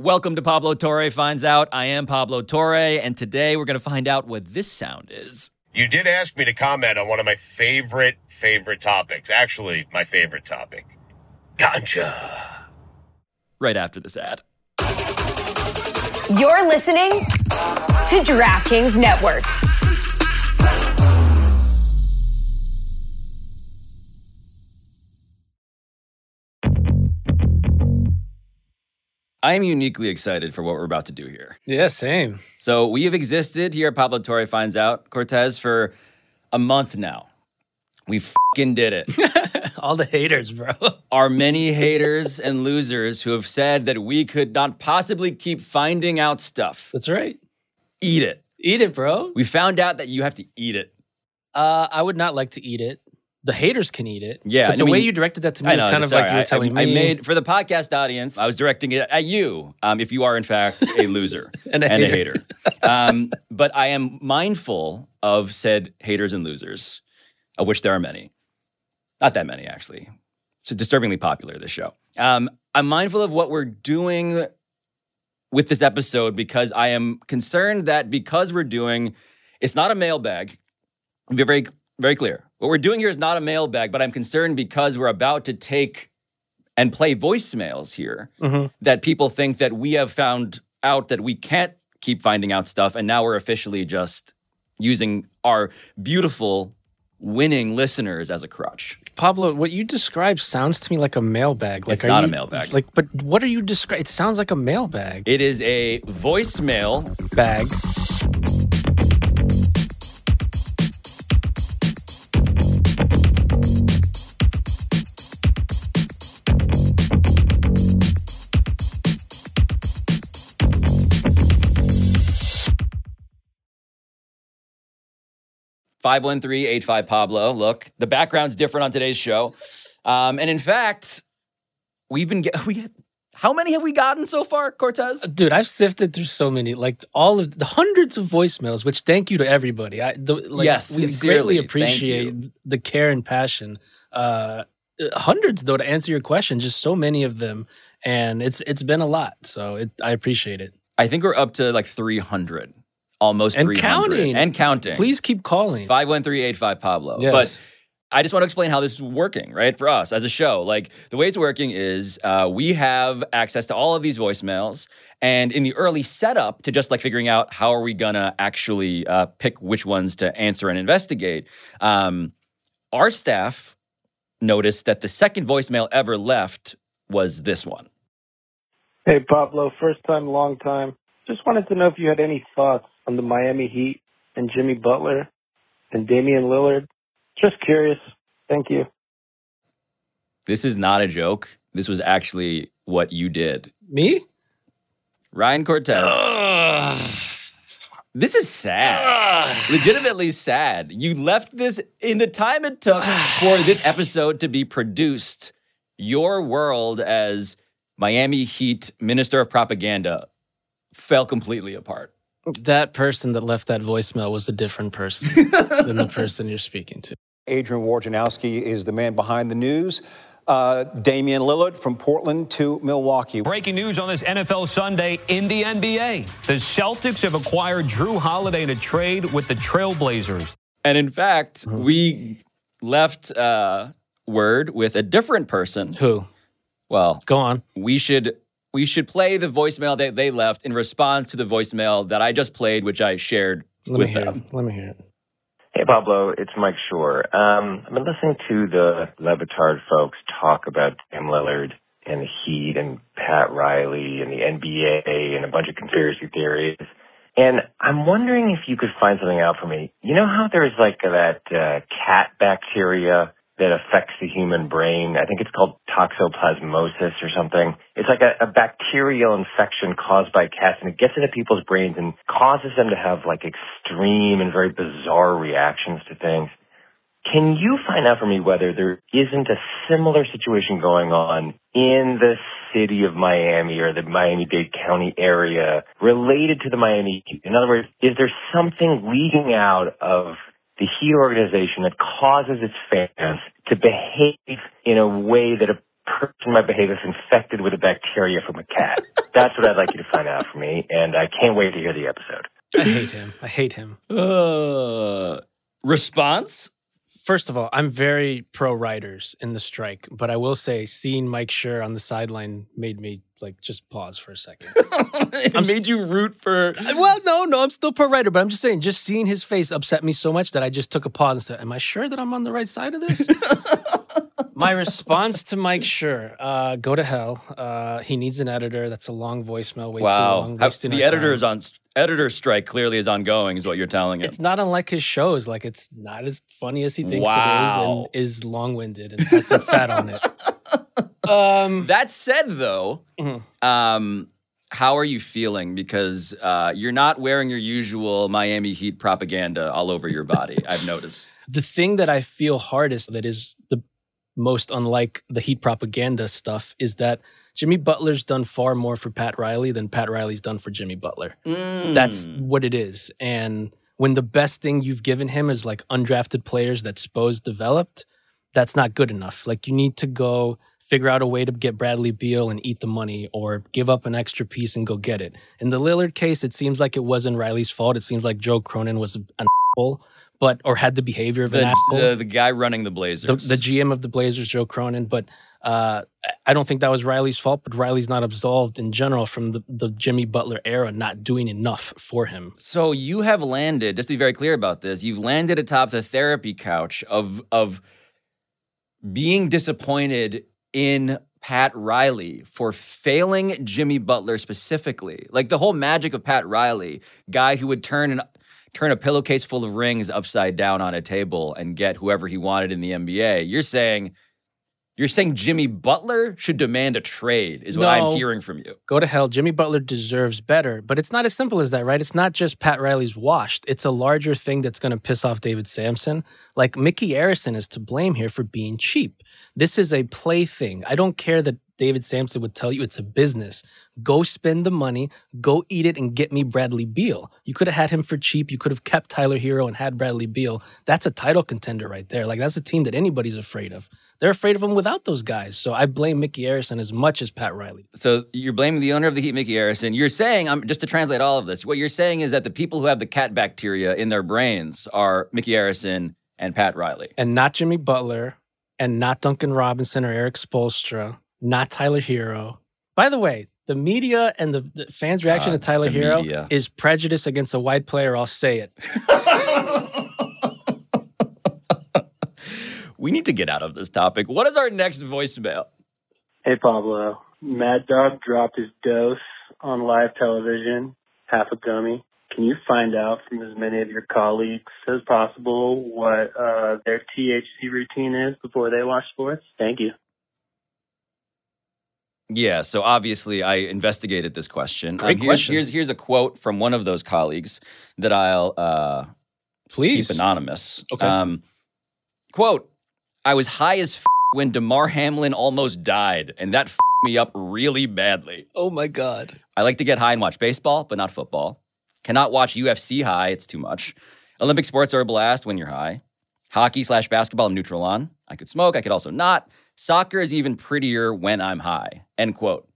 Welcome to Pablo Torre Finds Out. I am Pablo Torre, and today we're going to find out what this sound is. You did ask me to comment on one of my favorite, favorite topics. Actually, my favorite topic ganja. Right after this ad. You're listening to DraftKings Network. I am uniquely excited for what we're about to do here. Yeah, same. So, we have existed here at Pablo Torre Finds Out, Cortez, for a month now. We fucking did it. All the haters, bro. Our many haters and losers who have said that we could not possibly keep finding out stuff. That's right. Eat it. Eat it, bro. We found out that you have to eat it. Uh, I would not like to eat it. The haters can eat it. Yeah, but the I way you directed that to me is kind of like you were telling I, me. I made for the podcast audience. I was directing it at you. Um, if you are in fact a loser And a and a hater. hater, um, but I am mindful of said haters and losers, of which there are many. Not that many actually. So disturbingly popular this show. Um, I'm mindful of what we're doing with this episode because I am concerned that because we're doing, it's not a mailbag. I'll be very very clear. What we're doing here is not a mailbag, but I'm concerned because we're about to take and play voicemails here Mhm. that people think that we have found out that we can't keep finding out stuff, and now we're officially just using our beautiful winning listeners as a crutch. Pablo, what you describe sounds to me like a mailbag. Like It's not a mailbag. Like, but what are you describing? It sounds like a mailbag It is a voicemail bag. Five one three eight five Pablo. Look, the background's different on today's show, um, and in fact, we've been get, we. How many have we gotten so far, Cortez? Dude, I've sifted through so many, like all of the hundreds of voicemails. Which thank you to everybody. I the, like, Yes, we greatly appreciate the care and passion. Uh, hundreds though to answer your question, just so many of them, and it's it's been a lot. So it, I appreciate it. I think we're up to like three hundred, almost And 300. counting. and counting. Please keep calling. five one three eight five Pablo. Yes. But I just want to explain how this is working, right? For us as a show. Like the way it's working is uh, we have access to all of these voicemails. And in the early setup to just like figuring out how are we gonna actually uh, pick which ones to answer and investigate, um, our staff noticed that the second voicemail ever left was this one. Hey, Pablo, first time, long time. Just wanted to know if you had any thoughts on the Miami Heat and Jimmy Butler and Damian Lillard. Just curious. Thank you. This is not a joke. This was actually what you did. Me? Ryan Cortez. This is sad. Legitimately sad. You left this in the time it took for this episode to be produced. Your world as Miami Heat Minister of Propaganda fell completely apart. That person that left that voicemail was a different person than the person you're speaking to. Adrian Wojnarowski is the man behind the news. Uh, Damian Lillard from Portland to Milwaukee. Breaking news on this NFL Sunday in the NBA. The Celtics have acquired Jrue Holiday in a trade with the Trailblazers. And in fact, we left uh, word with a different person. Who? Well, Go on. we should we should play the voicemail that they left in response to the voicemail that I just played, which I shared Let with me hear them. it. Let me hear it. Hey Pablo, it's Mike Schur. Um, I've been listening to the Le Batard folks talk about Tim Lillard and the Heat and Pat Riley and the NBA and a bunch of conspiracy theories. And I'm wondering if you could find something out for me. You know how there's like that uh, cat bacteria that affects the human brain? I think it's called toxoplasmosis or something. It's like a, a bacterial infection caused by cats and it gets into people's brains and causes them to have like extreme and very bizarre reactions to things. Can you find out for me whether there isn't a similar situation going on in the city of Miami or the Miami-Dade County area related to the Miami? In other words, is there something leaking out of the Heat organization that causes its fans to behave in a way that a person might behave behavior is infected with a bacteria from a cat. That's what I'd like you to find out for me, and I can't wait to hear the episode. I hate him. I hate him. Uh, response? First of all, I'm very pro writers in the strike, but I will say seeing Mike Schur on the sideline made me like just pause for a second. it I'm made you root for. well, no, no, I'm still pro writer, but I'm just saying, just seeing his face upset me so much that I just took a pause and said, "Am I sure that I'm on the right side of this?" My response to Mike Schur, uh, go to hell. Uh, he needs an editor. That's a long voicemail, way too long. How- the editor time. is on editor strike clearly is ongoing, is what you're telling him. It's not unlike his shows. Like it's not as funny as he thinks it is, and is long winded and has some fat on it. Um, That said, though, Mhm. um, how are you feeling? Because uh, you're not wearing your usual Miami Heat propaganda all over your body. I've noticed. the thing that I feel hardest that is the most unlike the Heat propaganda stuff is that Jimmy Butler's done far more for Pat Riley than Pat Riley's done for Jimmy Butler. That's Mm. what it is. And when the best thing you've given him is like undrafted players that Spo's developed, that's not good enough. Like you need to go figure out a way to get Bradley Beal and eat the money or give up an extra piece and go get it. In the Lillard case, it seems like it wasn't Riley's fault. It seems like Joe Cronin was an asshole, but or had the behavior of an the, asshole. the, the guy running the Blazers. The, the GM of the Blazers, Joe Cronin, but uh, I don't think that was Riley's fault. But Riley's not absolved in general from the, the Jimmy Butler era not doing enough for him. So you have landed, just to be very clear about this, you've landed atop the therapy couch of of being disappointed in Pat Riley for failing Jimmy Butler specifically. Like the whole magic of Pat Riley, guy who would turn an turn a pillowcase full of rings upside down on a table and get whoever he wanted in the NBA. You're saying you're saying Jimmy Butler should demand a trade is what No. I'm hearing from you. Go to hell. Jimmy Butler deserves better, but it's not as simple as that, right? It's not just Pat Riley's washed. It's a larger thing that's going to piss off David Samson. Like Micky Arison is to blame here for being cheap. This is a play thing. I don't care that David Samson would tell you it's a business. Go spend the money, go eat it, and get me Bradley Beal. You could have had him for cheap. You could have kept Tyler Herro and had Bradley Beal. That's a title contender right there. Like that's a team that anybody's afraid of. They're afraid of him without those guys. So I blame Micky Arison as much as Pat Riley. So you're blaming the owner of the Heat, Micky Arison. You're saying, um, just to translate all of this, what you're saying is that the people who have the cat bacteria in their brains are Micky Arison and Pat Riley. and not Jimmy Butler, and not Duncan Robinson or Erik Spoelstra, not Tyler Herro. By the way, the media and the, the fans' reaction God, to Tyler Herro media. is prejudice against a white player. I'll say it. we need to get out of this topic. What is our next voicemail? Hey, Pablo. Mad Dog dropped his dose on live television, half a gummy. Can you find out from as many of your colleagues as possible what uh, their THC routine is before they watch sports? Thank you. Yeah, so obviously I investigated this question. Um, Great here's, question. Here's, here's a quote from one of those colleagues that I'll uh, Please. keep anonymous. Okay. Um, quote, I was high as f- when Damar Hamlin almost died, and that f- me up really badly. Oh my God. I like to get high and watch baseball, but not football. Cannot watch UFC high, it's too much. Olympic sports are a blast when you're high. Hockey slash basketball, I'm neutral on. I could smoke, I could also not. Soccer is even prettier when I'm high. End quote.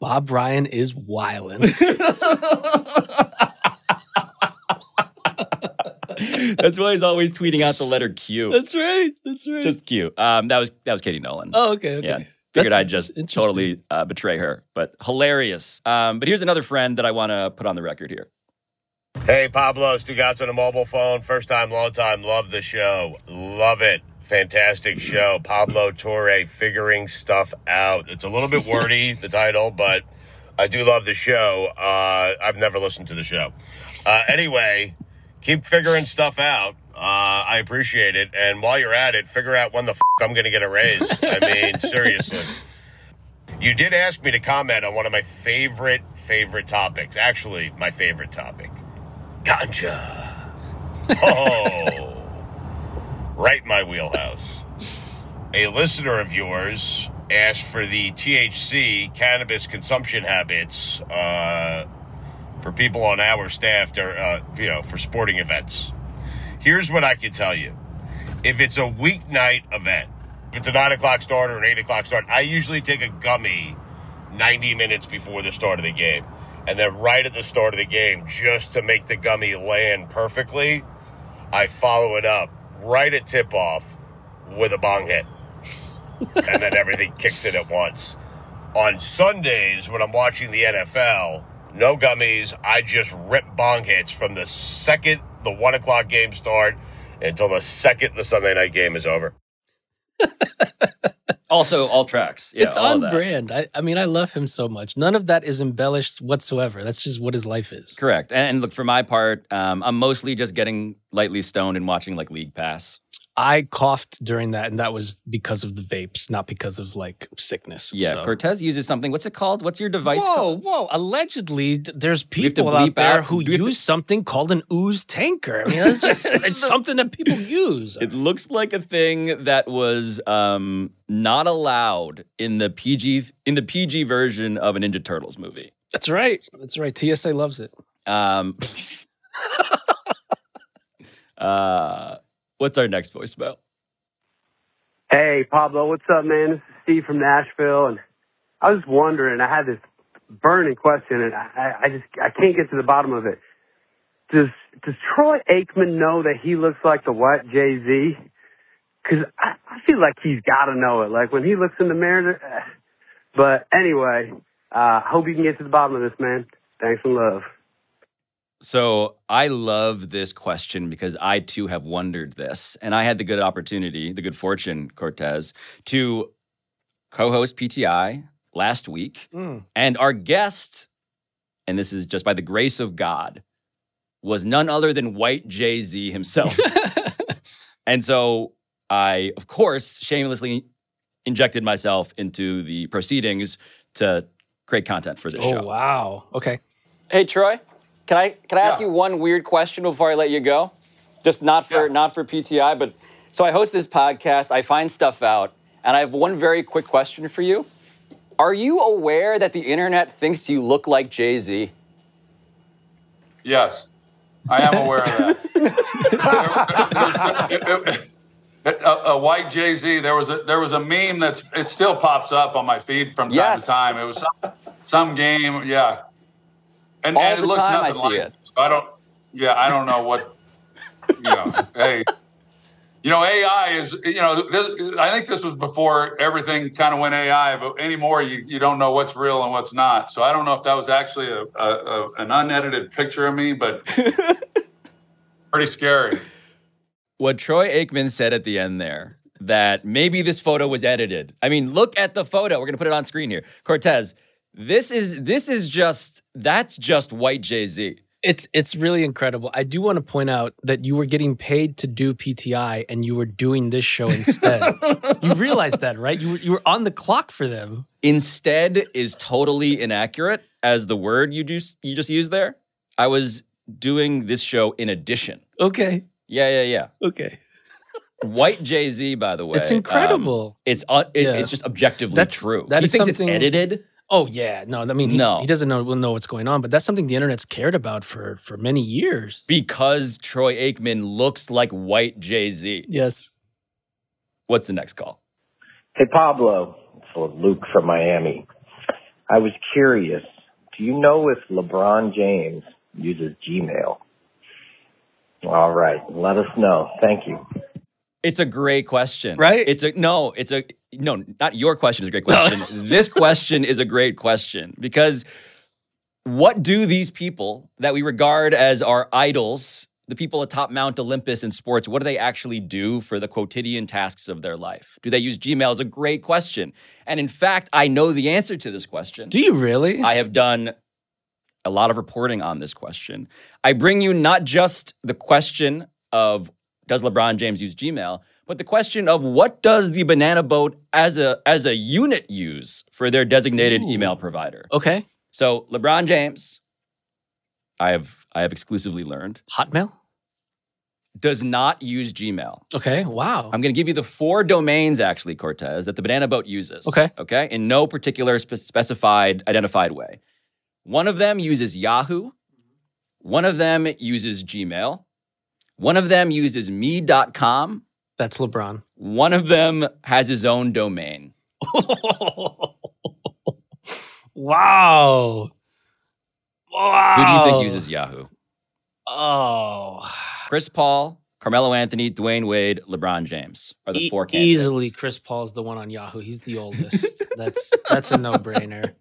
Bob Ryan is wildin'. That's why he's always tweeting out the letter Q. That's right. That's right. Just Q. Um, that was that was Katie Nolan. oh, okay. okay. Yeah. Figured That's I'd just totally uh, betray her, but hilarious. Um, but here's another friend that I want to put on the record here. Hey, Pablo Stugotz on a mobile phone. First time, long time. Love the show. Love it. Fantastic show. Pablo Torre figuring stuff out. It's a little bit wordy, the title, but I do love the show. Uh, I've never listened to the show. Uh, anyway, keep figuring stuff out. Uh, I appreciate it. And while you're at it, figure out when the f- I'm going to get a raise. I mean, seriously. You did ask me to comment on one of my favorite, favorite topics. Actually, my favorite topic ganja. Oh, right in my wheelhouse. A listener of yours asked for the THC cannabis consumption habits uh, for people on our staff, to, uh, you know, for sporting events. Here's what I can tell you: if it's a weeknight event, if it's a nine o'clock start or an eight o'clock start, I usually take a gummy 90 minutes before the start of the game. And then right at the start of the game, just to make the gummy land perfectly, I follow it up right at tip off with a bong hit. and then everything kicks in at once. On Sundays, when I'm watching the NFL, no gummies. I just rip bong hits from the second the one o'clock game start until the second the Sunday night game is over. Also, all tracks. Yeah, it's all on brand. I, I mean, I love him so much. None of that is embellished whatsoever. That's just what his life is. Correct. And, and look, for my part, um, I'm mostly just getting lightly stoned and watching like League Pass. I coughed during that, and that was because of the vapes, not because of like sickness. Yeah, So- Cortez uses something. What's it called? What's your device Whoa, called? whoa! Allegedly, there's We have to people out there out- who have to- use something called an ooze tanker. I mean, that's just it's something that people use. It looks like a thing that was um, not allowed in the PG in the PG version of a Ninja Turtles movie. That's right. That's right. TSA loves it. Um, uh, what's our next voicemail? Hey, Pablo, what's up, man? This is Steve from Nashville, and I was wondering. I had this burning question, and I, I just I can't get to the bottom of it. Does Does Troy Aikman know that he looks like the white Jay Z? Because I, I feel like he's got to know it. Like when he looks in the mirror. uh, But anyway, uh, hope you can get to the bottom of this, man. Thanks and love. So I love this question because I too have wondered this, and I had the good opportunity, the good fortune, Cortez, to co-host PTI last week, Mm. and our guest, and this is just by the grace of God, was none other than White Jay Z himself. and so I, of course, shamelessly injected myself into the proceedings to create content for this show. Oh show. wow. Okay. Hey Troy, can I can I ask you one weird question before I let you go? Just not for not for PTI, but so I host this podcast. I find stuff out, and I have one very quick question for you. Are you aware that the internet thinks you look like Jay Z? Yes, I am aware of that. a, a white Jay Z. There was a there was a meme that's it still pops up on my feed from time Yes. to time. It was some, some game, yeah. And, All and it the looks time I nothing see like it. So I don't. Yeah, I don't know what. You know, hey. You know, AI is, you know, this, I think this was before everything kind of went AI, but anymore you, you don't know what's real and what's not. So I don't know if that was actually a, a, a an unedited picture of me, but pretty scary. What Troy Aikman said at the end there that maybe this photo was edited. I mean, look at the photo. We're gonna put it on screen here. Cortez, this is this is just that's just white Jay Z. It's it's really incredible. I do want to point out that you were getting paid to do PTI and you were doing this show instead. you realize that, right? You were, you were on the clock for them. Instead is totally inaccurate as the word you just you just used there. I was doing this show in addition. Okay. Yeah, yeah, yeah. Okay. White Jay Z, by the way. It's um, incredible. it's uh, it, Yeah. it's just objectively That's- true. that he thinks it's edited. Oh yeah, no. I mean, he, No. he doesn't know will know what's going on, but that's something the internet's cared about for for many years. because Troy Aikman looks like white Jay Z. Yes. What's the next call? Hey, Pablo. It's Luke from Miami. I was curious. Do you know if LeBron James uses Gmail? All right. Let us know. Thank you. It's a great question. Right? It's a no, it's a no, not your question is a great question. this question is a great question because what do these people that we regard as our idols, the people atop Mount Olympus in sports, what do they actually do for the quotidian tasks of their life? Do they use Gmail? Is a great question. And in fact, I know the answer to this question. Do you really? I have done a lot of reporting on this question. I bring you not just the question of does LeBron James use Gmail, but the question of what does the banana boat as a as a unit use for their designated Ooh. email provider. okay. So LeBron James, I have I have exclusively learned, Hotmail. does not use Gmail. Okay. Wow. I'm going to give you the four domains, actually, Cortez, that the Banana Boat uses. Okay. Okay. In no particular spe- specified, identified way. One of them uses Yahoo. One of them uses Gmail. One of them uses me.com. That's LeBron. One of them has his own domain. wow. Wow. Who do you think uses Yahoo? Oh, Chris Paul, Carmelo Anthony, Dwyane Wade, LeBron James are the four candidates. easily Chris Paul's the one on Yahoo. He's the oldest. that's that's a no brainer.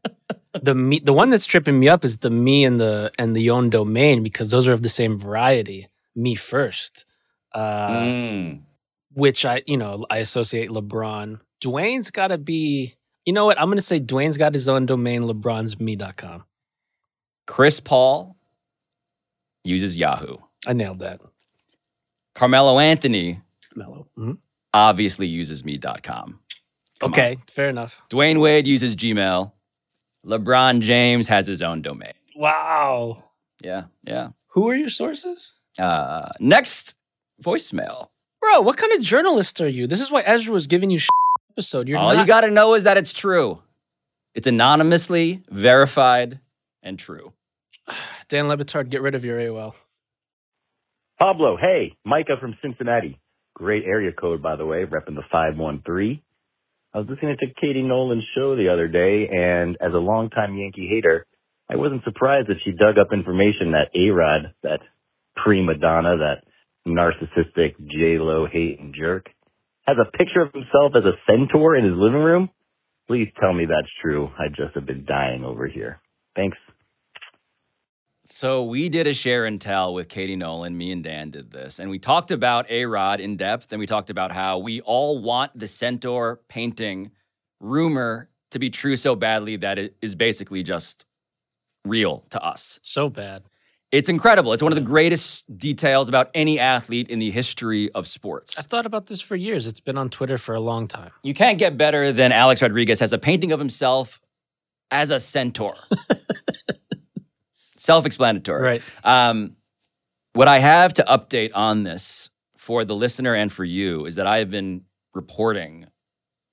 The me, the one that's tripping me up is the me and the and the own domain because those are of the same variety. Me first, uh, Mm. which I you know I associate LeBron. Dwyane's got to be. You know what? I'm gonna say Dwyane's got his own domain. LeBron's me.com. Chris Paul uses Yahoo. I nailed that. Carmelo Anthony Mellow. Mhm. obviously uses me.com. Come on. Okay, fair enough. Dwyane Wade uses Gmail. LeBron James has his own domain. Wow. Yeah, yeah. Who are your sources? Uh, next voicemail. Bro, what kind of journalist are you? This is why Ezra was giving you episode. You're All not you got to know is that it's true. It's anonymously verified and true. Dan Le Batard, get rid of your AOL. Pablo, hey, Micah from Cincinnati. Great area code, by the way, repping the 513. I was listening to Katie Nolan's show the other day, and as a longtime Yankee hater, I wasn't surprised that she dug up information that A-Rod, that prima donna, that narcissistic J-Lo hating jerk, has a picture of himself as a centaur in his living room. Please tell me that's true. I just have been dying over here. Thanks. So we did a share and tell with Katie Nolan. Me and Dan did this, and we talked about A Rod in depth, and we talked about how we all want the centaur painting rumor to be true so badly that it is basically just real to us. So bad. It's incredible. It's one of the greatest details about any athlete in the history of sports. I've thought about this for years. It's been on Twitter for a long time. You can't get better than Alex Rodriguez has a painting of himself as a centaur. Self-explanatory. Right. Um, what I have to update on this for the listener and for you is that I have been reporting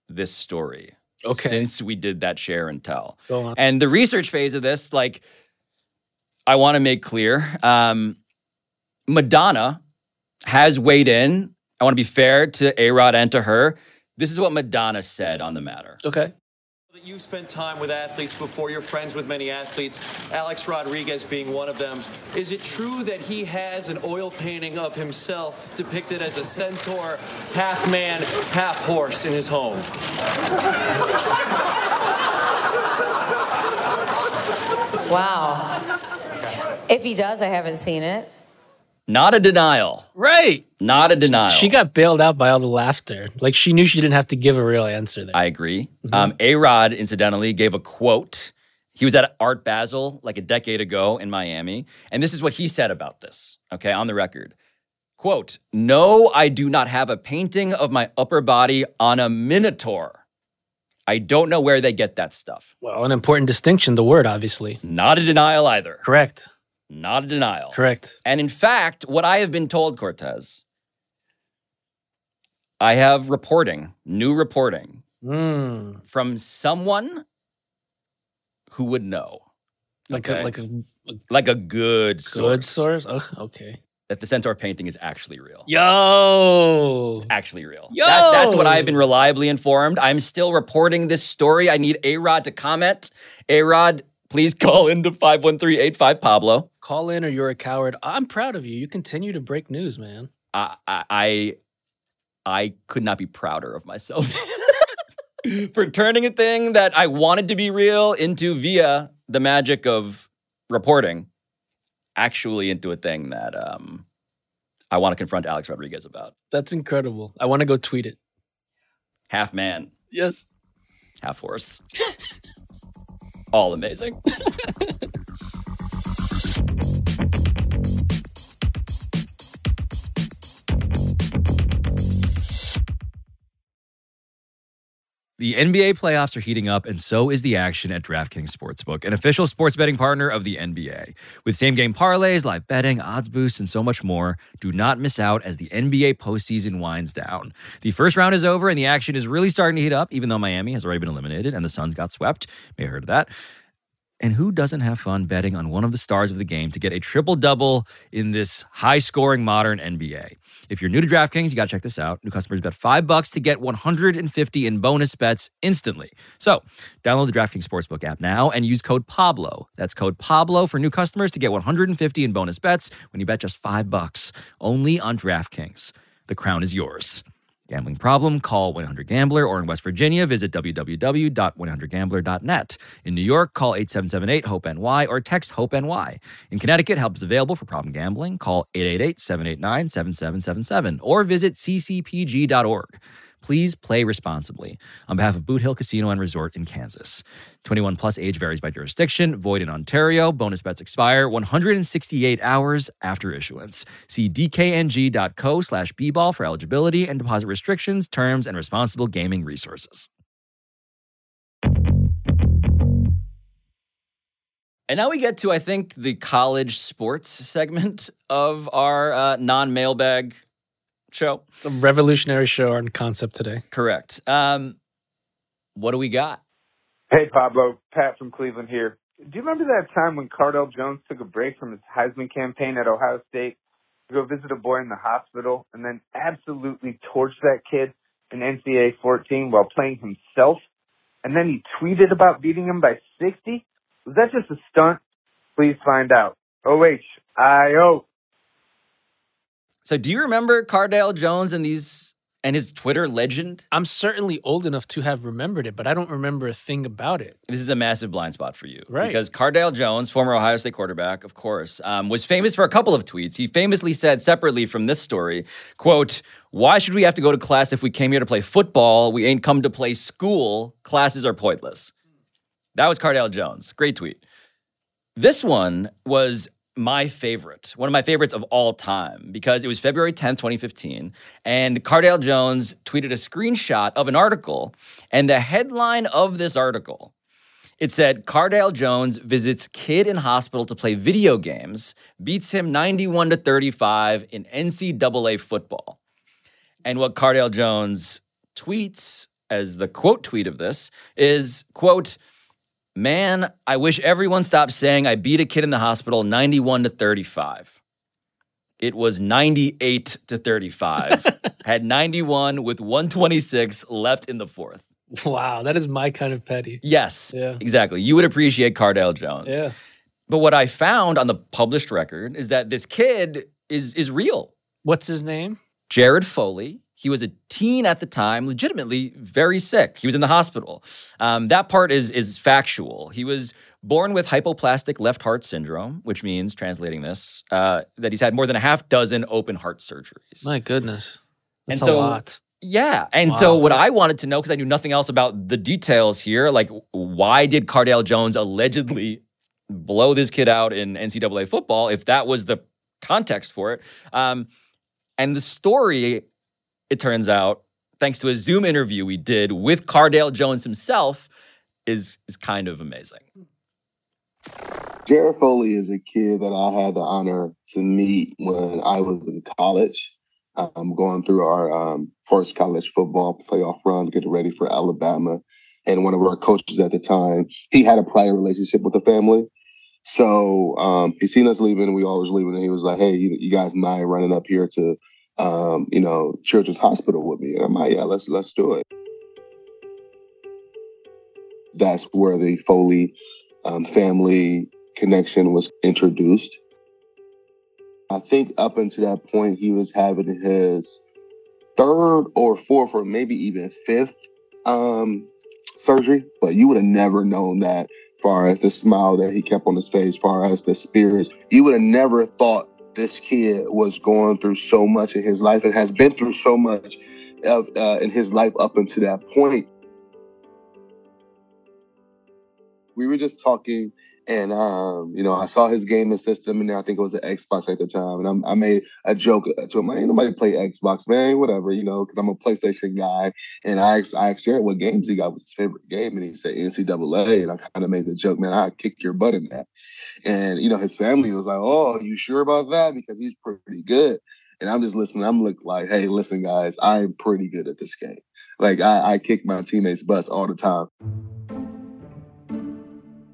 this story Okay. since we did that share and tell. Go on. And the research phase of this, like, I want to make clear um, Madonna has weighed in. I want to be fair to A Rod and to her. This is what Madonna said on the matter. Okay. that you've spent time with athletes before. You're friends with many athletes, Alex Rodriguez being one of them. Is it true that he has an oil painting of himself depicted as a centaur, half man, half horse in his home? Wow. If he does, I haven't seen it. Not a denial. Right. Not a denial. She got bailed out by all the laughter. Like she knew she didn't have to give a real answer there. I agree. Um, a Rod, incidentally, gave a quote. He was at Art Basel like a decade ago in Miami. And this is what he said about this, okay, on the record. Quote, No, I do not have a painting of my upper body on a minotaur. I don't know where they get that stuff. Well, an important distinction, the word, obviously. Not a denial either. Correct. Not a denial. Correct. And in fact, what I have been told, Cortez, I have reporting, new reporting Mm. from someone who would know. Like Okay. a like a, Like a good good source. source. Oh, okay. That the centaur painting is actually real. Yo. It's actually real. Yo. That- that's what I've been reliably informed. I'm still reporting this story. I need A Rod to comment. A Rod, please call into 51385 Pablo. Call in or you're a coward. I'm proud of you. You continue to break news, man. I, I, I I could not be prouder of myself for turning a thing that I wanted to be real into via the magic of reporting, actually into a thing that um, I want to confront Alex Rodriguez about. That's incredible. I want to go tweet it. Half man, Yes. half horse. All amazing. The NBA playoffs are heating up, and so is the action at DraftKings Sportsbook, an official sports betting partner of the NBA. With same game parlays, live betting, odds boosts, and so much more, do not miss out as the NBA postseason winds down. The first round is over, and the action is really starting to heat up, even though Miami has already been eliminated and the Suns got swept. May have heard of that. And who doesn't have fun betting on one of the stars of the game to get a triple double in this high scoring modern NBA? If you're new to DraftKings, you got to check this out. New customers bet five bucks to get 150 in bonus bets instantly. So download the DraftKings Sportsbook app now and use code Pablo. That's code Pablo for new customers to get 150 in bonus bets when you bet just five bucks only on DraftKings. The crown is yours. Gambling problem? Call 1-800-GAMBLER or in West Virginia, visit www.100gambler.net. In New York, call 8778-HOPE-NY or text HOPE-NY. In Connecticut, help is available for problem gambling. Call 888-789-7777 or visit ccpg.org. Please play responsibly. On behalf of Boot Hill Casino and Resort in Kansas. 21 plus age varies by jurisdiction. Void in Ontario. Bonus bets expire 168 hours after issuance. See dkng.co slash bball for eligibility and deposit restrictions, terms, and responsible gaming resources. And now we get to, I think, the college sports segment of our uh, non mailbag show. A revolutionary show on concept today. Correct. Um, what do we got? Hey, Pablo. Pat from Cleveland here. Do you remember that time when Cardale Jones took a break from his Heisman campaign at Ohio State to go visit a boy in the hospital and then absolutely torched that kid in NCAA 14 while playing himself? And then he tweeted about beating him by 60? Was that just a stunt? Please find out. O-H-I-O. So, do you remember Cardale Jones and these and his Twitter legend? I'm certainly old enough to have remembered it, but I don't remember a thing about it. This is a massive blind spot for you, Right. Because Cardale Jones, former Ohio State quarterback, of course, um, was famous for a couple of tweets. He famously said separately from this story, "quote Why should we have to go to class if we came here to play football? We ain't come to play school. Classes are pointless." That was Cardale Jones. Great tweet. This one was my favorite, one of my favorites of all time, because it was February 10th, 2015. And Cardale Jones tweeted a screenshot of an article. And the headline of this article it said Cardale Jones visits kid in hospital to play video games, beats him 91 to 35 in NCAA football. And what Cardale Jones tweets as the quote tweet of this is quote Man, I wish everyone stopped saying I beat a kid in the hospital 91 to 35. It was 98 to 35. Had 91 with 126 left in the fourth. Wow, that is my kind of petty. Yes, Yeah. exactly. You would appreciate Cardale Jones. Yeah. But what I found on the published record is that this kid is is real. What's his name? Jared Foley. He was a teen at the time, legitimately very sick. He was in the hospital. Um, that part is is factual. He was born with hypoplastic left heart syndrome, which means, translating this, uh, that he's had more than a half dozen open heart surgeries. My goodness. And That's so- a lot. Yeah. And so what I wanted to know, because I knew nothing else about the details here, like why did Cardale Jones allegedly blow this kid out in NCAA football if that was the context for it? Um, and the story, it turns out, thanks to a Zoom interview we did with Cardale Jones himself, is is kind of amazing. Jared Foley is a kid that I had the honor to meet when I was in college. Um, going through our um, first college football playoff run, getting ready for Alabama. And one of our coaches at the time, he had a prior relationship with the family. So um, he seen us leaving, we all was leaving, and he was like, "Hey, you, you guys mind running up here to, um, you know, Children's Hospital with me?" And I'm like, "Yeah, let's let's do it." That's where the Foley um, family connection was introduced. I think up until that point, he was having his third or fourth or maybe even fifth um, surgery, but you would have never known that far as the smile that he kept on his face, far as the spirits. You would have never thought this kid was going through so much in his life and has been through so much of, uh, in his life up until that point. We were just talking and um, you know, I saw his gaming system, and I think it was an Xbox at the time. And I'm, I made a joke to him, I ain't nobody play Xbox, man, whatever, you know, because I'm a PlayStation guy. And I I asked Jared what games he got was his favorite game, and he said NCAA. And I kind of made the joke, man, I kick your butt in that. And you know, his family was like, "Oh, you sure about that?" Because he's pretty good. And I'm just listening. I'm looking like, "Hey, listen, guys, I'm pretty good at this game. Like, I, I kick my teammates' butts all the time."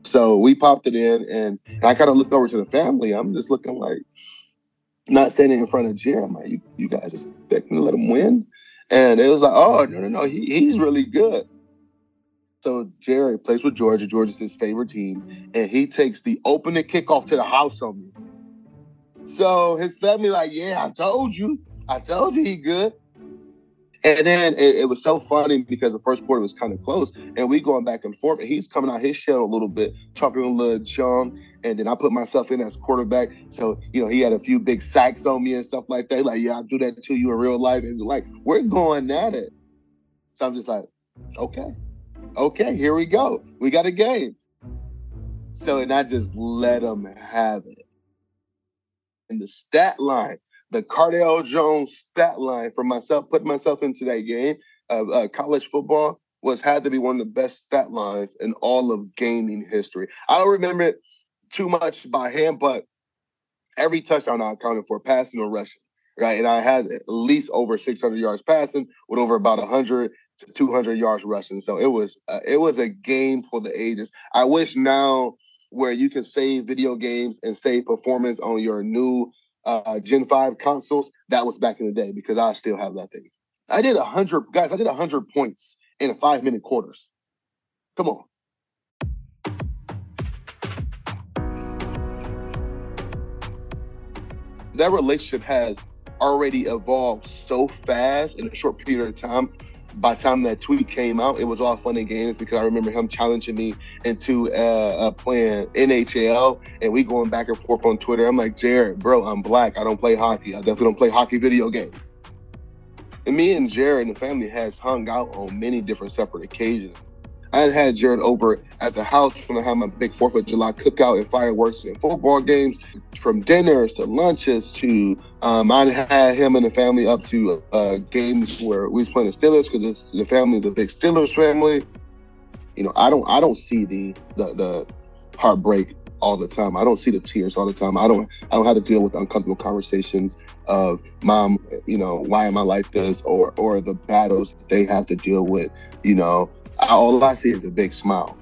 So we popped it in, and, and I kind of looked over to the family. I'm just looking like, not saying it in front of Jerry. I'm like, you, you guys expect me to let him win? And it was like, oh, no, no, no, he, he's really good. So Jerry plays with Georgia. Georgia's his favorite team. And he takes the opening kickoff to the house on me. So his family like, yeah, I told you. I told you he good. And then it, it, was so funny because the first quarter was kind of close, and we going back and forth. And he's coming out his shell a little bit, talking a little chum. And then I put myself in as quarterback, so you know he had a few big sacks on me and stuff like that. Like, yeah, I do that to you in real life, and like we're going at it. So I'm just like, okay, okay, here we go. We got a game. So and I just let them have it. And the stat line the Cardale Jones stat line for myself, putting myself into that game of uh, college football was had to be one of the best stat lines in all of gaming history. I don't remember it too much by hand, but every touchdown I accounted for passing or rushing, right? And I had at least over 600 yards passing with over about 100 to 200 yards rushing. So it was uh, it was a game for the ages. I wish now where you can save video games and save performance on your new uh, Gen 5 consoles, that was back in the day because I still have that thing. I did 100, guys, I did 100 points in five minute quarters. Come on. That relationship has already evolved so fast in a short period of time by the time that tweet came out, it was all fun and games because I remember him challenging me into uh, uh, playing NHL, and we going back and forth on Twitter. I'm like, Jared, bro, I'm black. I don't play hockey. I definitely don't play hockey video game. And me and Jared and the family has hung out on many different separate occasions. I had had Jared over at the house when I had my big Fourth of July cookout and fireworks and football games, from dinners to lunches to um, I had him and the family up to uh, games where we was playing the Steelers because the family is a big Steelers family. You know, I don't I don't see the the, the heartbreak all the time. I don't see the tears all the time. I don't I don't have to deal with uncomfortable conversations of mom, you know, why am I like this or or the battles they have to deal with, you know, all I see is a big smile.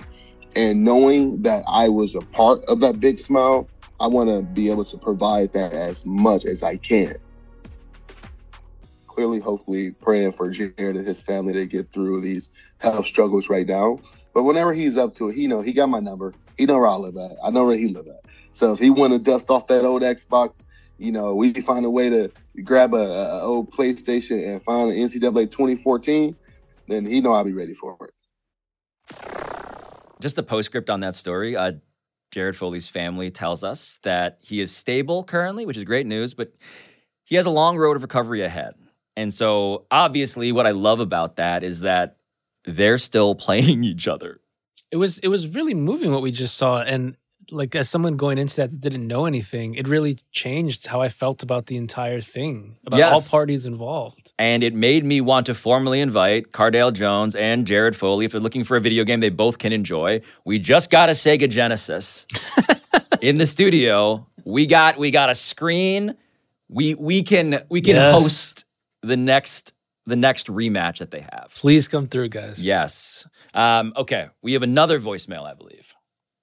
And knowing that I was a part of that big smile, I want to be able to provide that as much as I can. Clearly, hopefully, praying for Jared and his family to get through these health struggles right now. But whenever he's up to it, he know he got my number. He know where I live at. I know where he live at. So if he want to dust off that old Xbox, you know, we find a way to grab a, a old PlayStation and find an NCAA 2014, then he know I'll be ready for it. Just a postscript on that story. Uh, Jared Foley's family tells us that he is stable currently, which is great news, but he has a long road of recovery ahead. And so, obviously, what I love about that is that they're still playing each other. It was it was really moving what we just saw, and like as someone going into that that didn't know anything, it really changed how I felt about the entire thing, about yes. all parties involved. And it made me want to formally invite Cardale Jones and Jared Foley if they're looking for a video game they both can enjoy. We just got a Sega Genesis in the studio. We got we got a screen. We we can we can yes. host the next the next rematch that they have. Please come through, guys. Yes. Um, okay, we have another voicemail, I believe.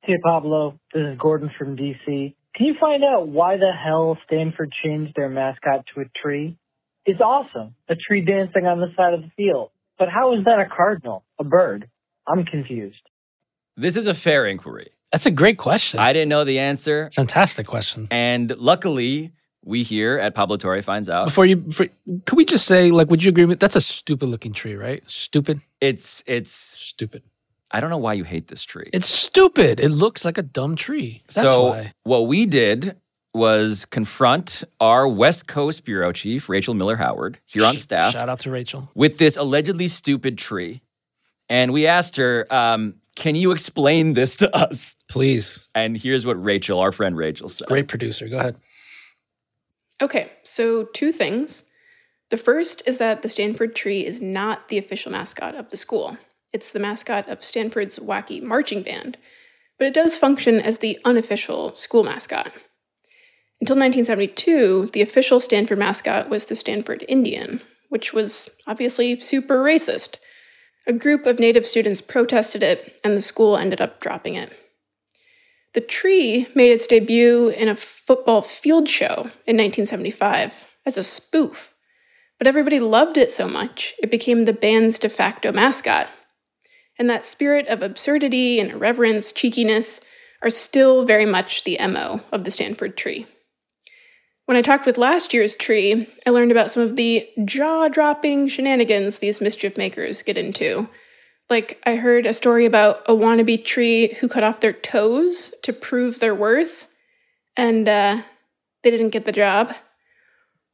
Hey, Pablo. This is Gordon from DC. Can you find out why the hell Stanford changed their mascot to a tree? It's awesome. A tree dancing on the side of the field. But how is that a cardinal? A bird? I'm confused. This is a fair inquiry. That's a great question. I didn't know the answer. Fantastic question. And luckily, we here at Pablo Torre finds out. Before you, before, could we just say, like, would you agree with that's a stupid looking tree, right? Stupid. It's it's stupid. I don't know why you hate this tree. It's stupid. It looks like a dumb tree. That's so why. what we did was confront our West Coast bureau chief, Rachel Miller Howard, here on staff. Shout out to Rachel. With this allegedly stupid tree. And we asked her, um, can you explain this to us? Please. And here's what Rachel, our friend Rachel, said. Great producer. Go ahead. Okay, so two things. The first is that the Stanford tree is not the official mascot of the school. It's the mascot of Stanford's wacky marching band, but it does function as the unofficial school mascot. Until 1972, the official Stanford mascot was the Stanford Indian, which was obviously super racist. A group of Native students protested it, and the school ended up dropping it. The tree made its debut in a football field show in 1975 as a spoof, but everybody loved it so much it became the band's de facto mascot. And that spirit of absurdity and irreverence, cheekiness, are still very much the MO of the Stanford tree. When I talked with last year's tree, I learned about some of the jaw dropping shenanigans these mischief makers get into. Like, I heard a story about a wannabe tree who cut off their toes to prove their worth, and uh, they didn't get the job.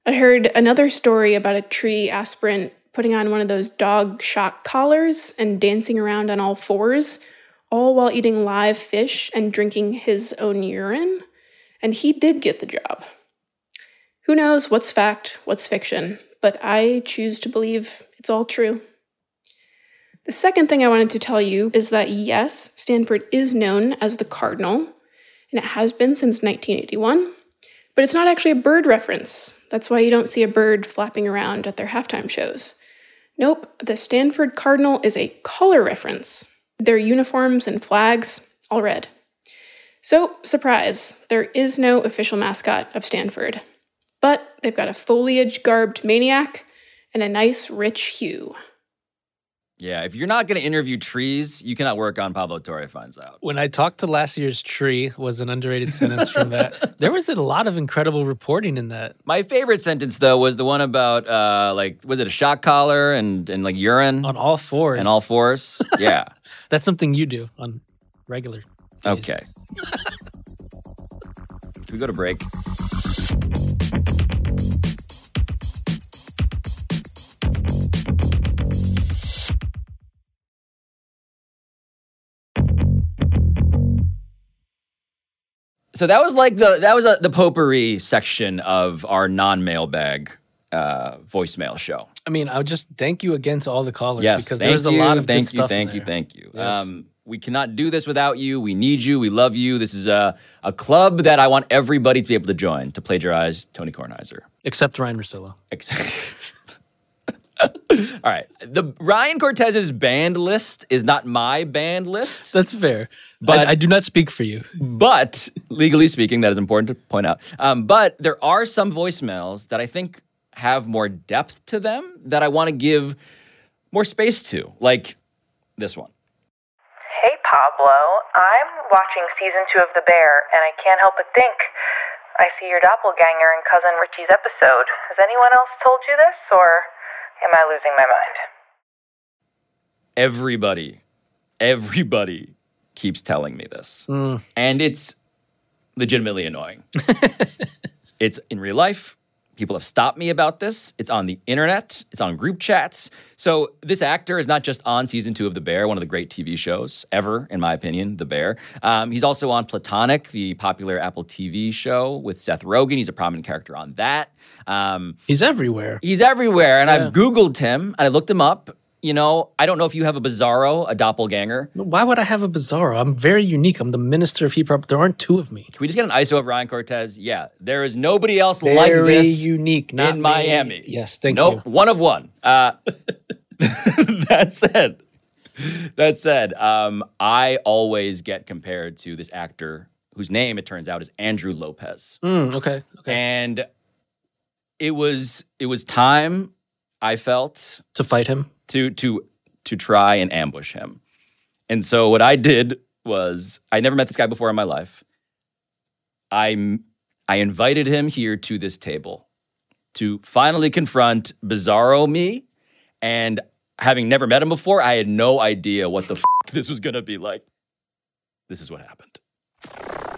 I heard another story about a tree aspirant putting on one of those dog shock collars and dancing around on all fours, all while eating live fish and drinking his own urine. And he did get the job. Who knows what's fact, what's fiction, but I choose to believe it's all true. The second thing I wanted to tell you is that yes, Stanford is known as the Cardinal, and it has been since 1981, but it's not actually a bird reference. That's why you don't see a bird flapping around at their halftime shows. Nope, the Stanford Cardinal is a color reference. Their uniforms and flags, all red. So, surprise, there is no official mascot of Stanford. But they've got a foliage garbed maniac and a nice rich hue. Yeah, if you're not going to interview trees, you cannot work on Pablo Torre finds out. When I talked to last year's tree was an underrated sentence from that. There was a lot of incredible reporting in that. My favorite sentence though was the one about uh like was it a shock collar and and like urine on all fours and all fours? Yeah. That's something you do on regular. okay. Can we go to break? So that was like the that was a, the potpourri section of our non mailbag uh, voicemail show. I mean, I would just thank you again to all the callers Yes, because thank there's a lot of thank good you, stuff. thank you, thank you. Yes. Um, we cannot do this without you. We need you. We love you. This is a a club that I want everybody to be able to join to plagiarize Tony Kornheiser. Except Ryen Russillo. Except. All right. The Ryan Cortez's band list is not my band list. That's fair. But I, I do not speak for you. But legally speaking, that is important to point out. Um, but there are some voicemails that I think have more depth to them that I want to give more space to, like this one. Hey, Pablo. I'm watching season two of The Bear, and I can't help but think I see your doppelganger in Cousin Richie's episode. Has anyone else told you this, or am I losing my mind? Everybody, everybody keeps telling me this. Mm. And it's legitimately annoying. it's in real life. People have stopped me about this. It's on the internet. It's on group chats. So this actor is not just on season two of The Bear, one of the great TV shows ever, in my opinion, The Bear. Um, he's also on Platonic, the popular Apple TV show with Seth Rogen. He's a prominent character on that. Um, He's everywhere. He's everywhere. And Yeah. I've Googled him and I looked him up. You know, I don't know if you have a Bizarro, a doppelganger. Why would I have a bizarro? I'm very unique. I'm the minister of hip hop. There aren't two of me. Can we just get an ISO of Ryan Cortez? Yeah, there is nobody else like Very this unique, not in me. Miami. Yes, thank nope, you. Nope, one of one. Uh, that said, that said, um, I always get compared to this actor whose name it turns out is Andrew Lopez, Mm, okay. Okay. and it was it was time I felt to fight him to to to try and ambush him. And so what I did was I never met this guy before in my life. I I invited him here to this table to finally confront Bizarro me and having never met him before, I had no idea what the f- this was going to be like. This is what happened.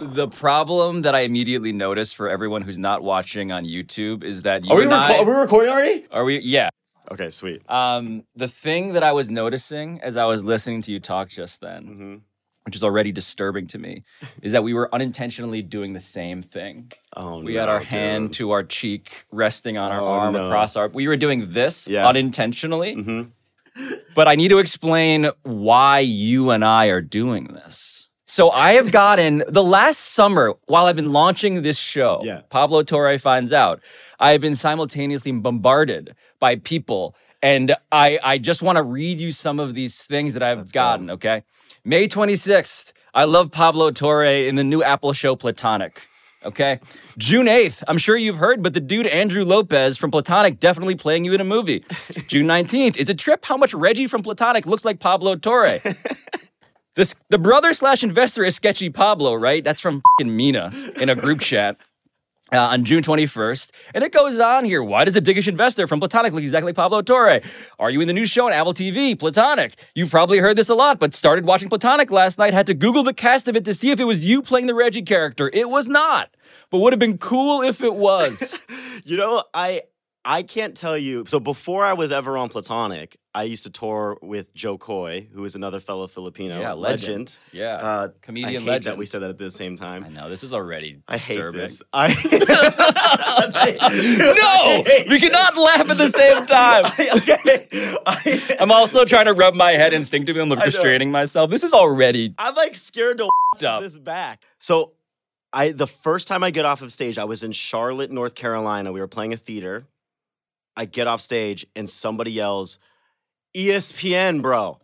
The problem that I immediately noticed for everyone who's not watching on YouTube is that you Are we, and I, are we recording already? are we? Yeah. Okay, sweet. Um, the thing that I was noticing as I was listening to you talk just then, Mm-hmm. which is already disturbing to me, is that we were unintentionally doing the same thing. Oh, we had no, our hand to our cheek, resting on our Oh, arm no. across our. We were doing this Yeah. unintentionally. Mm-hmm. But I need to explain why you and I are doing this. So I have gotten the last summer while I've been launching this show. Yeah. Pablo Torre finds out. I have been simultaneously bombarded by people, and I I just want to read you some of these things that I've gotten. Okay, May twenty sixth. I love Pablo Torre in the new Apple show Platonic. Okay. June 8th, I'm sure you've heard, but the dude Andrew Lopez from Platonic definitely playing you in a movie. June 19th, it's a trip how much Reggie from Platonic looks like Pablo Torre. This, the brother slash investor is sketchy Pablo, right? That's from Mina in a group chat. Uh, on June 21st. And it goes on here. Why does a dickish investor from Platonic look exactly like Pablo Torre? Are you in the new show on Apple TV, Platonic? You've probably heard this a lot, but started watching Platonic last night, had to Google the cast of it to see if it was you playing the Reggie character. It was not, but would have been cool if it was. You know, I I can't tell you. So before I was ever on Platonic, I used to tour with Jo Koy, who is another fellow Filipino Yeah, legend. Yeah, Uh, comedian I hate legend. that we said that at the same time. I know this is already Disturbing. I hate this. I no, we cannot laugh at the same time. I'm also trying to rub my head instinctively I know. restraining myself. This is already I'm like scared to up. this back. So I the first time I get off of stage, I was in Charlotte, North Carolina. We were playing a theater. I get off stage and somebody yells, "E ESPN, bro."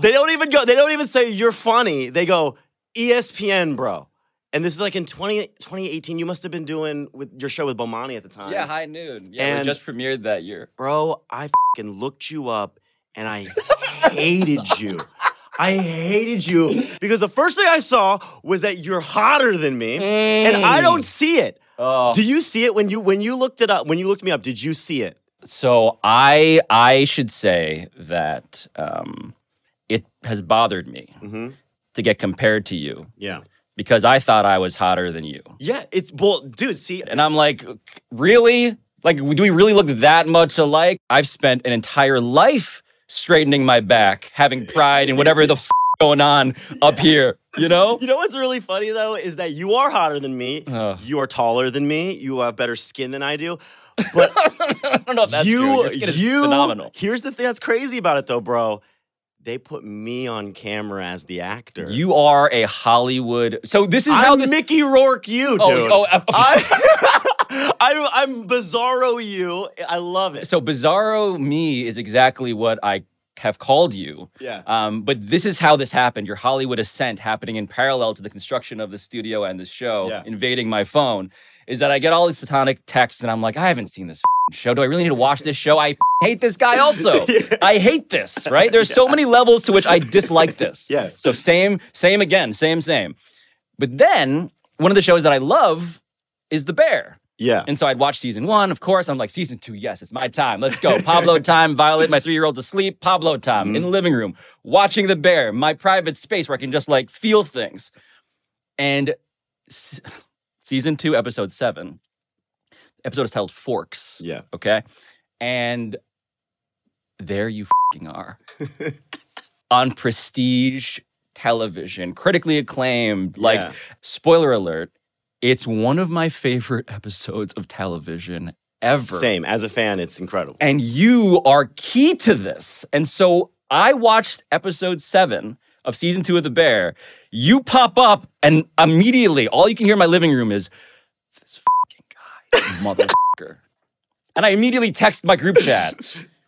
they don't even go, they don't even say you're funny. They go, "E ESPN, bro. And this is like in 20, 2018. You must have been doing with your show with Bomani at the time. yeah, high noon. Yeah, we just premiered that year. Bro, I fing looked you up and I hated you. I hated you because the first thing I saw was that you're hotter than me, and I mm. don't see it. Oh. Do you see it when you when you looked it up? When you looked me up, did you see it? So I I should say that um, it has bothered me to get compared to you Yeah. because I thought I was hotter than you, Yeah, it's well, dude. See, and I'm like, really? Like, do we really look that much alike? I've spent an entire life straightening my back, having pride in whatever the f- going on up here. You know? You know what's really funny though is that you are hotter than me. Ugh. You are taller than me. You have better skin than I do. But I don't know if that's you, true. Your skin is you, phenomenal. Here's the thing that's crazy about it though, bro. They put me on camera as the actor. You are a Hollywood. So this is I'm how this. Mickey Rourke you, oh, dude. Oh, oh, I, I'm, I'm Bizarro you. I love it. So Bizarro me is exactly what I have called you. Yeah. Um, but this is how this happened. Your Hollywood ascent happening in parallel to the construction of the studio and the show, Yeah. invading my phone, is that I get all these platonic texts and I'm like, I haven't seen this show. Do I really need to watch this show? I hate this guy also. I hate this, right? There's so many levels to which I dislike this. Yes. So same, same again, same, same. But then one of the shows that I love is The Bear. Yeah. And so I'd watch season one, of course. I'm like, season two, yes, it's my time. Let's go. Pablo time, Violet, my three year old's asleep. Pablo time in the mm-hmm. living room, watching the bear, my private space where I can just like feel things. And s- season two, episode seven, episode is titled Forks. Yeah. Okay. And there you are on prestige television, critically acclaimed. Like, Yeah. spoiler alert, it's one of my favorite episodes of television ever. Same. As a fan, it's incredible. And you are key to this. And so I watched episode seven of season two of The Bear. You pop up, and immediately all you can hear in my living room is this fucking guy, motherfucker. and I immediately text my group chat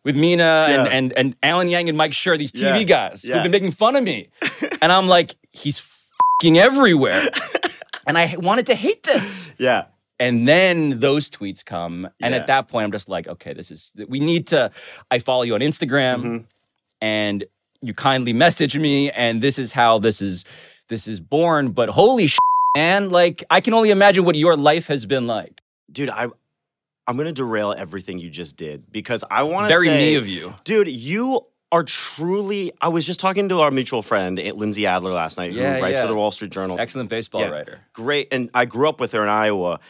with Mina and, Yeah. and, and Alan Yang and Mike Schur, these TV Yeah. guys Yeah. who've been making fun of me. and I'm like, he's fucking everywhere. And I wanted to hate this. Yeah. And then those tweets come. And Yeah. at that point, I'm just like, okay, this is, we need to, I follow you on Instagram Mm-hmm. and you kindly message me. And this is how this is, this is born. But holy shit, man, like I can only imagine what your life has been like. Dude, I I'm gonna derail everything you just did because I want to very say, me of you. dude. You are truly. I was just talking to our mutual friend eh, Lindsey Adler last night, Yeah, who writes yeah. for the Wall Street Journal. Excellent baseball Yeah. writer. Great, and I grew up with her in Iowa,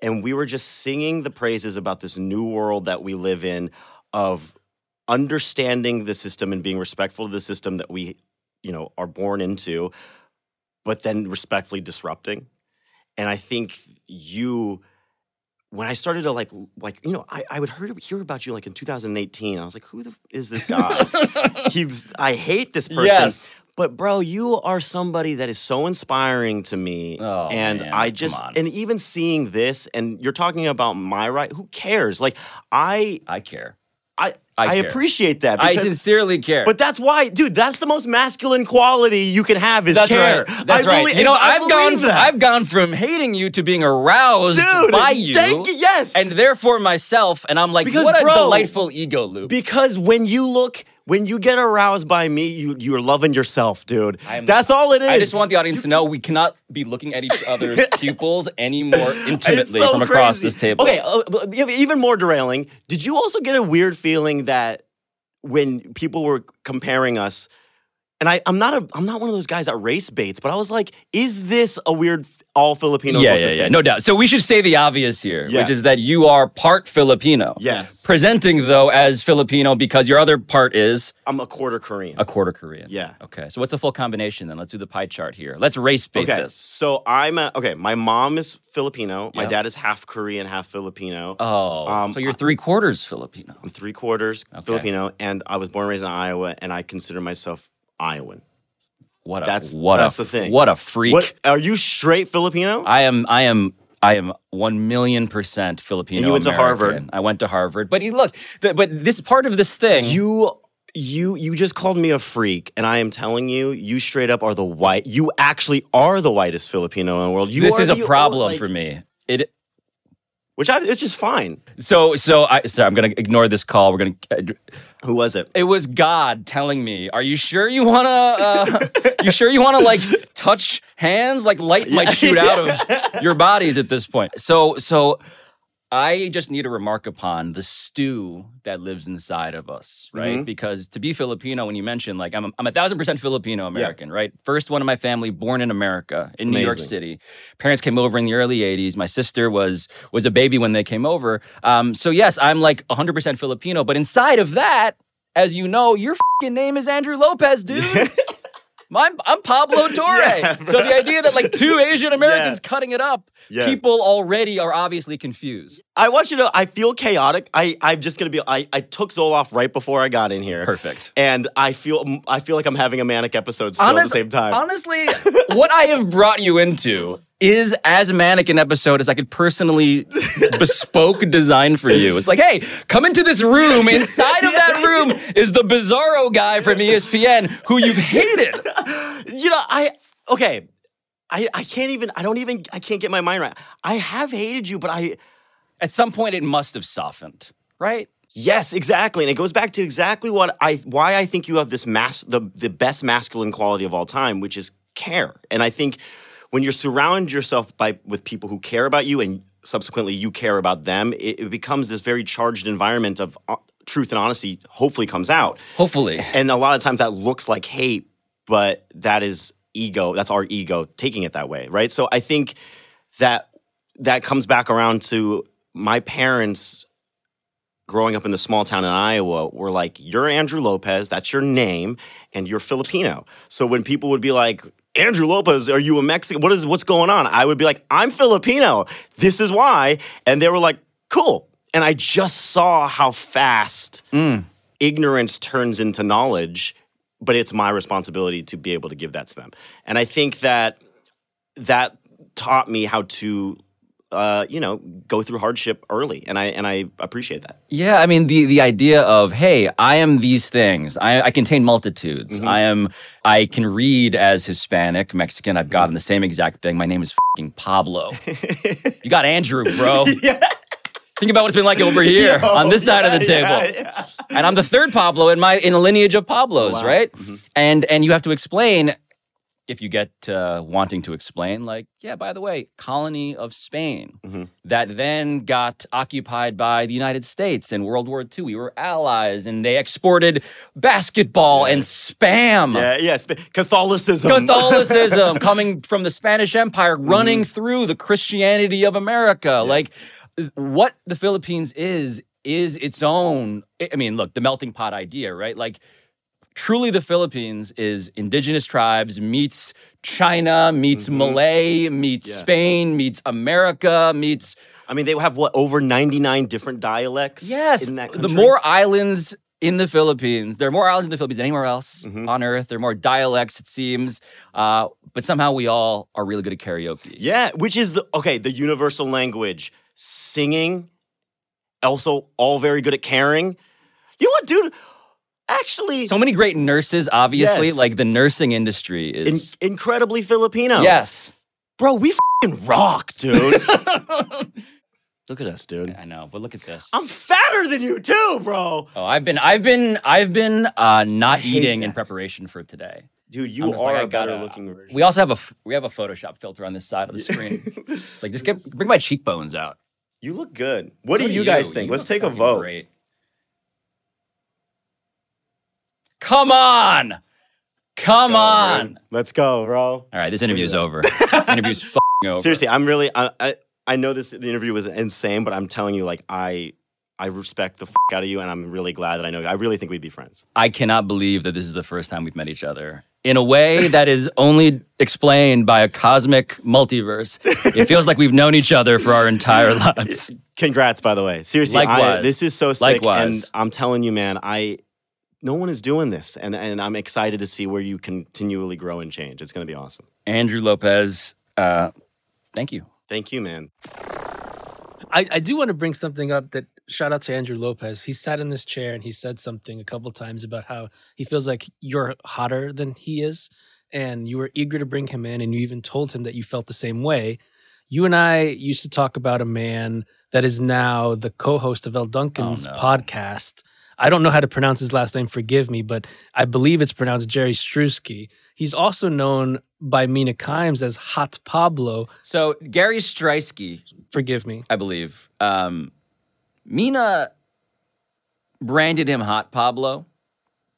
and we were just singing the praises about this new world that we live in of understanding the system and being respectful of the system that we, you know, are born into, but then respectfully disrupting. And I think you, when I started to like, like you know, I, I would hear, hear about you like in 2018. I was like, who the, is this guy? He's, I hate this person. Yes. But bro, you are somebody that is so inspiring to me. Oh, and man, I just, and even seeing this, and you're talking about my right. Who cares? Like I, I care. I I appreciate that. I sincerely care. But that's why, dude. That's the most masculine quality you can have is That's care. right. That's I right. believe- you know, I've gone. that. I've gone from hating you to being aroused Dude, by you. thank you, yes. and therefore myself. And I'm like, Because, what a bro, delightful ego loop. Because when you look, when you get aroused by me, you you're loving yourself, dude. I'm- That's all it is. I just want the audience to know we cannot be looking at each other's pupils any more intimately so from across this table. Okay, uh, even more derailing. Did you also get a weird feeling that when people were comparing us, and I, I'm not a, I'm not one of those guys that race baits, but I was like, is this a weird all Filipino? Yeah, yeah, yeah, no doubt. So we should say the obvious here, Yeah. which is that you are part Filipino. Yes. Presenting though as Filipino because your other part is I'm a quarter Korean. a quarter Korean. Yeah. Okay. So what's a full combination then? Let's do the pie chart here. Let's race bait Okay, this. so I'm a, okay. My mom is Filipino. My dad is half Korean, half Filipino. Oh, Um, so you're three quarters Filipino. I'm three quarters Okay. Filipino, and I was born and raised in Iowa, and I consider myself Iowan. What a That's what that's a the thing. What a freak. What are you straight Filipino? I am I am I am one million percent Filipino. And you went to Harvard. I went to Harvard. But you look, but this part of this thing. You you you just called me a freak, and I am telling you, you straight up are the white. You actually are the whitest Filipino in the world. You this is a problem like- for me. Which I, it's just fine. so so I sorry, I'm gonna ignore this call. We're gonna. Who was it? It was God telling me, "Are you sure you wanna? Uh, you sure you wanna like touch hands? Like light might shoot out of your bodies at this point." So so. I just need to remark upon the stew that lives inside of us, right? Mhm. Because to be Filipino, when you mention like I'm, I'm a thousand percent Filipino American, right? First one in my family born in America in New York City. Parents came over in the early '80s. My sister was was a baby when they came over. Um, so yes, I'm like 100 percent Filipino, but inside of that, as you know, your name is Andrew Lopez, dude. My, I'm Pablo Torre. Yeah, so the idea that like two Asian Americans Yeah. cutting it up, Yeah. people already are obviously confused. I want you to know, I feel chaotic. I, I'm just gonna be. I, I took Zoloft right before I got in here. Perfect. And I feel I feel like I'm having a manic episode still at the same time. Honestly, what I have brought you into is as manic an episode as I could personally bespoke design for you. It's like, hey, come into this room. Inside of that room is the bizarro guy from ESPN who you've hated. you know, I okay. I, I can't even I don't even I can't get my mind right. I have hated you, but I At some point, it must have softened, right? Yes, exactly. And it goes back to exactly what I why I think you have this mass the the best masculine quality of all time, which is care. And I think when you surround yourself by with people who care about you and subsequently you care about them, it, it becomes this very charged environment of uh, truth and honesty hopefully comes out. Hopefully. And a lot of times that looks like hate, but that is ego. That's our ego taking it that way, right? So I think that that comes back around to my parents growing up in the small town in Iowa were like, You're Andrew Lopez, that's your name, and you're Filipino. So when people would be like, Andrew Lopez, are you a Mexican? What is what's going on? I would be like, I'm Filipino. This is why. And they were like, cool. And I just saw how fast mm. ignorance turns into knowledge, but it's my responsibility to be able to give that to them. And I think that that taught me how to uh, you know, go through hardship early. And I and I appreciate that. Yeah, I mean the the idea of hey, I am these things. I, I contain multitudes. Mhm. I am. I can read as Hispanic, Mexican. I've gotten the same exact thing. My name is fucking Pablo. you got Andrew, bro. Think about what it's been like over here Yo, on this side of the table. yeah, And I'm the third Pablo in my in a lineage of Pablos, Wow. Mm-hmm. right? And and you have to explain if you get uh, wanting to explain, like, yeah, by the way, colony of Spain Mm-hmm. that then got occupied by the United States in World War II. We were allies, and they exported basketball and spam. Yeah, yeah. Sp- Catholicism. Catholicism coming from the Spanish Empire, Mm-hmm. running through the Christianity of America. Like what the Philippines is, is its own. I mean, look, the melting pot idea, right? Like truly the Philippines is indigenous tribes meets China, meets Malay, meets Mm-hmm. Yeah. Spain, meets America, meets. I mean, they have what over ninety nine different dialects. Yes, in that the more islands in the Philippines, there are more islands in the Philippines than anywhere else Mm-hmm. on Earth. There are more dialects, it seems. Uh, but somehow we all are really good at karaoke. Yeah, which is the okay, the universal language. Singing, also all very good at caring. You know what, dude? Actually, So many great nurses, obviously. Yes. Like the nursing industry in- is. incredibly Filipino. yes. bro, we fing rock, dude. Look at us, dude. I know, but look at this. I'm fatter than you too, bro. Oh, I've been, I've been, I've been uh, not eating in preparation for today. Dude, you are like, a better gotta- looking version. We also have a we have a Photoshop filter on this side of the screen. it's like just get, bring my cheekbones out. You look good. What So do you guys think? You Let's take a vote. Great. Come on, come on. Let's go, bro. All right, this interview's over. this interview's fucking over. Seriously, I'm really. I, I I know this the interview was insane, but I'm telling you, like I I respect the f- out of you, and I'm really glad that I know you. I really think we'd be friends. I cannot believe that this is the first time we've met each other in a way that is only explained by a cosmic multiverse. It feels like we've known each other for our entire lives. Congrats, by the way. Seriously, I, this is so sick, and Likewise. I'm telling you, man, I. No one is doing this, and, and I'm excited to see where you continually grow and change. It's going to be awesome. Andrew Lopez, uh, thank you. Thank you, man. I, I do want to bring something up that shout out to Andrew Lopez. He sat in this chair and he said something a couple times about how he feels like you're hotter than he is. And you were eager to bring him in, and you even told him that you felt the same way. You and I used to talk about a man that is now the co host of Elle Duncan's no. podcast. I don't know how to pronounce his last name, forgive me, but I believe it's pronounced Jerry Strusky. He's also known by Mina Kimes as Hot Pablo. So Gary Striewski, Forgive me. I believe, um, Mina branded him Hot Pablo,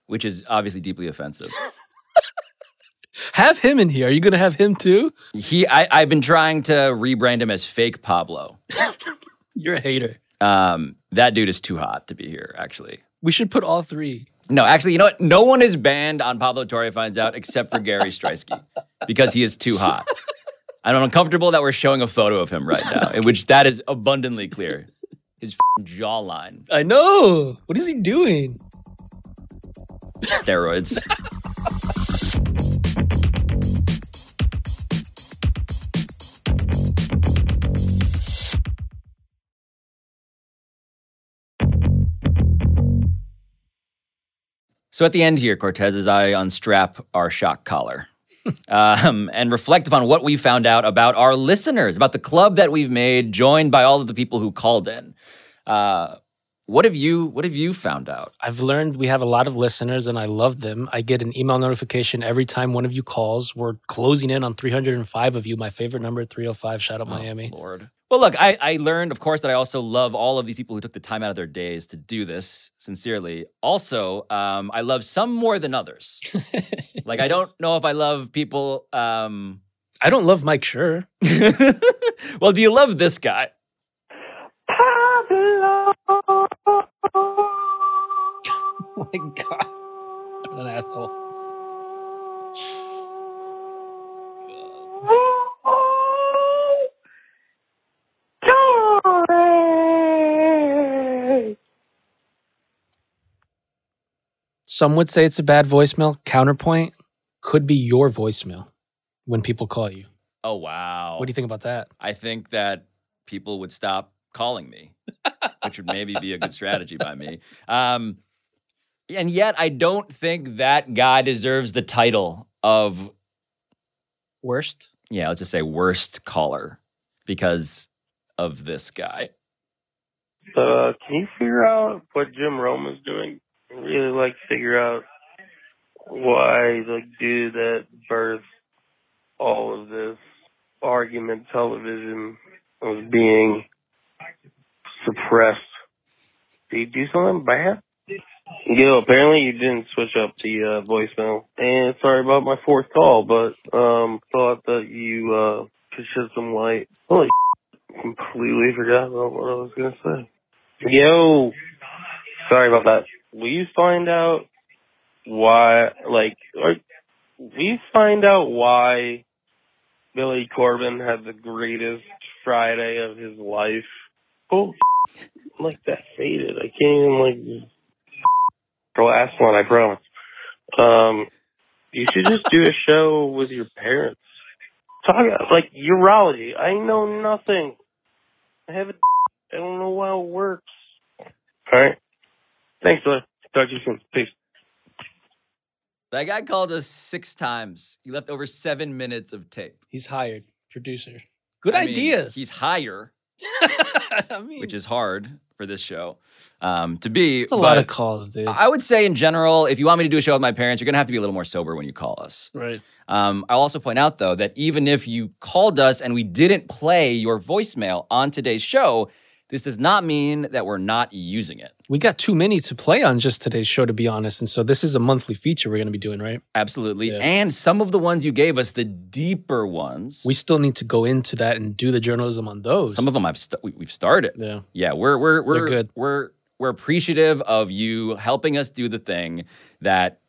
which is obviously deeply offensive. Have him in here. Are you going to have him too? He, I, I've been trying to rebrand him as Fake Pablo. You're a hater. Um, that dude is too hot to be here. Actually, We should put all three. no. Actually, you know what? No one is banned on Pablo Torre finds out except for Gary Striewski because he is too hot. I'm uncomfortable that we're showing a photo of him right now, in which that is abundantly clear. His f***ing jawline, I know. What is he doing? steroids. So at the end here, Cortez, as I unstrap our shock collar um, and reflect upon what we found out about our listeners, about the club that we've made, joined by all of the people who called in. Uh, what have you What have you found out? I've learned we have a lot of listeners and I love them. I get an email notification every time one of you calls. We're closing in on 305 of you. My favorite number, 305. Shout out Miami. Lord. Well, look, I, I learned, of course, that I also love all of these people who took the time out of their days to do this sincerely. Also, um, I love some more than others. like, I don't know if I love people. Um... I don't love Mike Schur. well, do you love this guy? Oh my God. What an asshole. Some would say it's a bad voicemail. Counterpoint could be your voicemail when people call you. Oh, wow. What do you think about that? I think that people would stop calling me, which would maybe be a good strategy by me. Um, and yet, I don't think that guy deserves the title of Worst? yeah, let's just say worst caller because of this guy. Uh, can you figure out what Jim Rome is doing? Really like figure out why the dude that birthed all of this argument television was being suppressed. Did you do something bad? Yo, apparently you didn't switch up the uh, voicemail. And sorry about my fourth call, but um thought that you uh could shed some light. Holy completely forgot about what I was gonna say. Yo, sorry about that. You find out why? Like, or, you find out why Billy Corben had the greatest Friday of his life? Oh, like that faded. I can't even like the last one. I promise. Um, you should just do a show with your parents. Talk about, like urology. I know nothing. I have a. I don't know how it works. All right. Thanks, Billy. Talk to you soon. Peace. That guy called us six times. He left over seven minutes of tape. He's hired, producer. Good I mean, ideas. he's higher, I mean, which is hard for this show um, to be. it's a lot of calls, dude. I would say, in general, if you want me to do a show with my parents, you're going to have to be a little more sober when you call us. right. Um, I'll also point out, though, that even if you called us and we didn't play your voicemail on today's show, this does not mean that we're not using it. We got too many to play on just today's show, to be honest. And so this is a monthly feature we're going to be doing, right? Absolutely. Yeah. And some of the ones you gave us, the deeper ones, We still need to go into that and do the journalism on those. some of them I've st- we, we've started. Yeah. Yeah, we're we're we're They're good. We're we're appreciative of you helping us do the thing that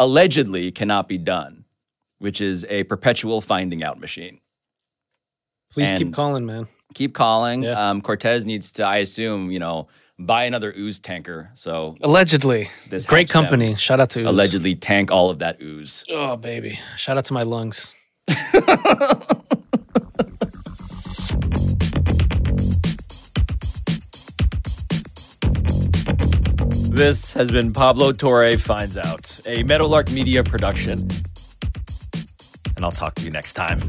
allegedly cannot be done, which is a perpetual finding out machine. Please keep calling, man. Keep calling. Um, Cortez needs to, I assume, you know, buy another ooze tanker. So Allegedly. this Great company. Shout out to Ooze. allegedly tank all of that ooze. Oh, baby. Shout out to my lungs. This has been Pablo Torre Finds Out, a Meadowlark Media production. And I'll talk to you next time.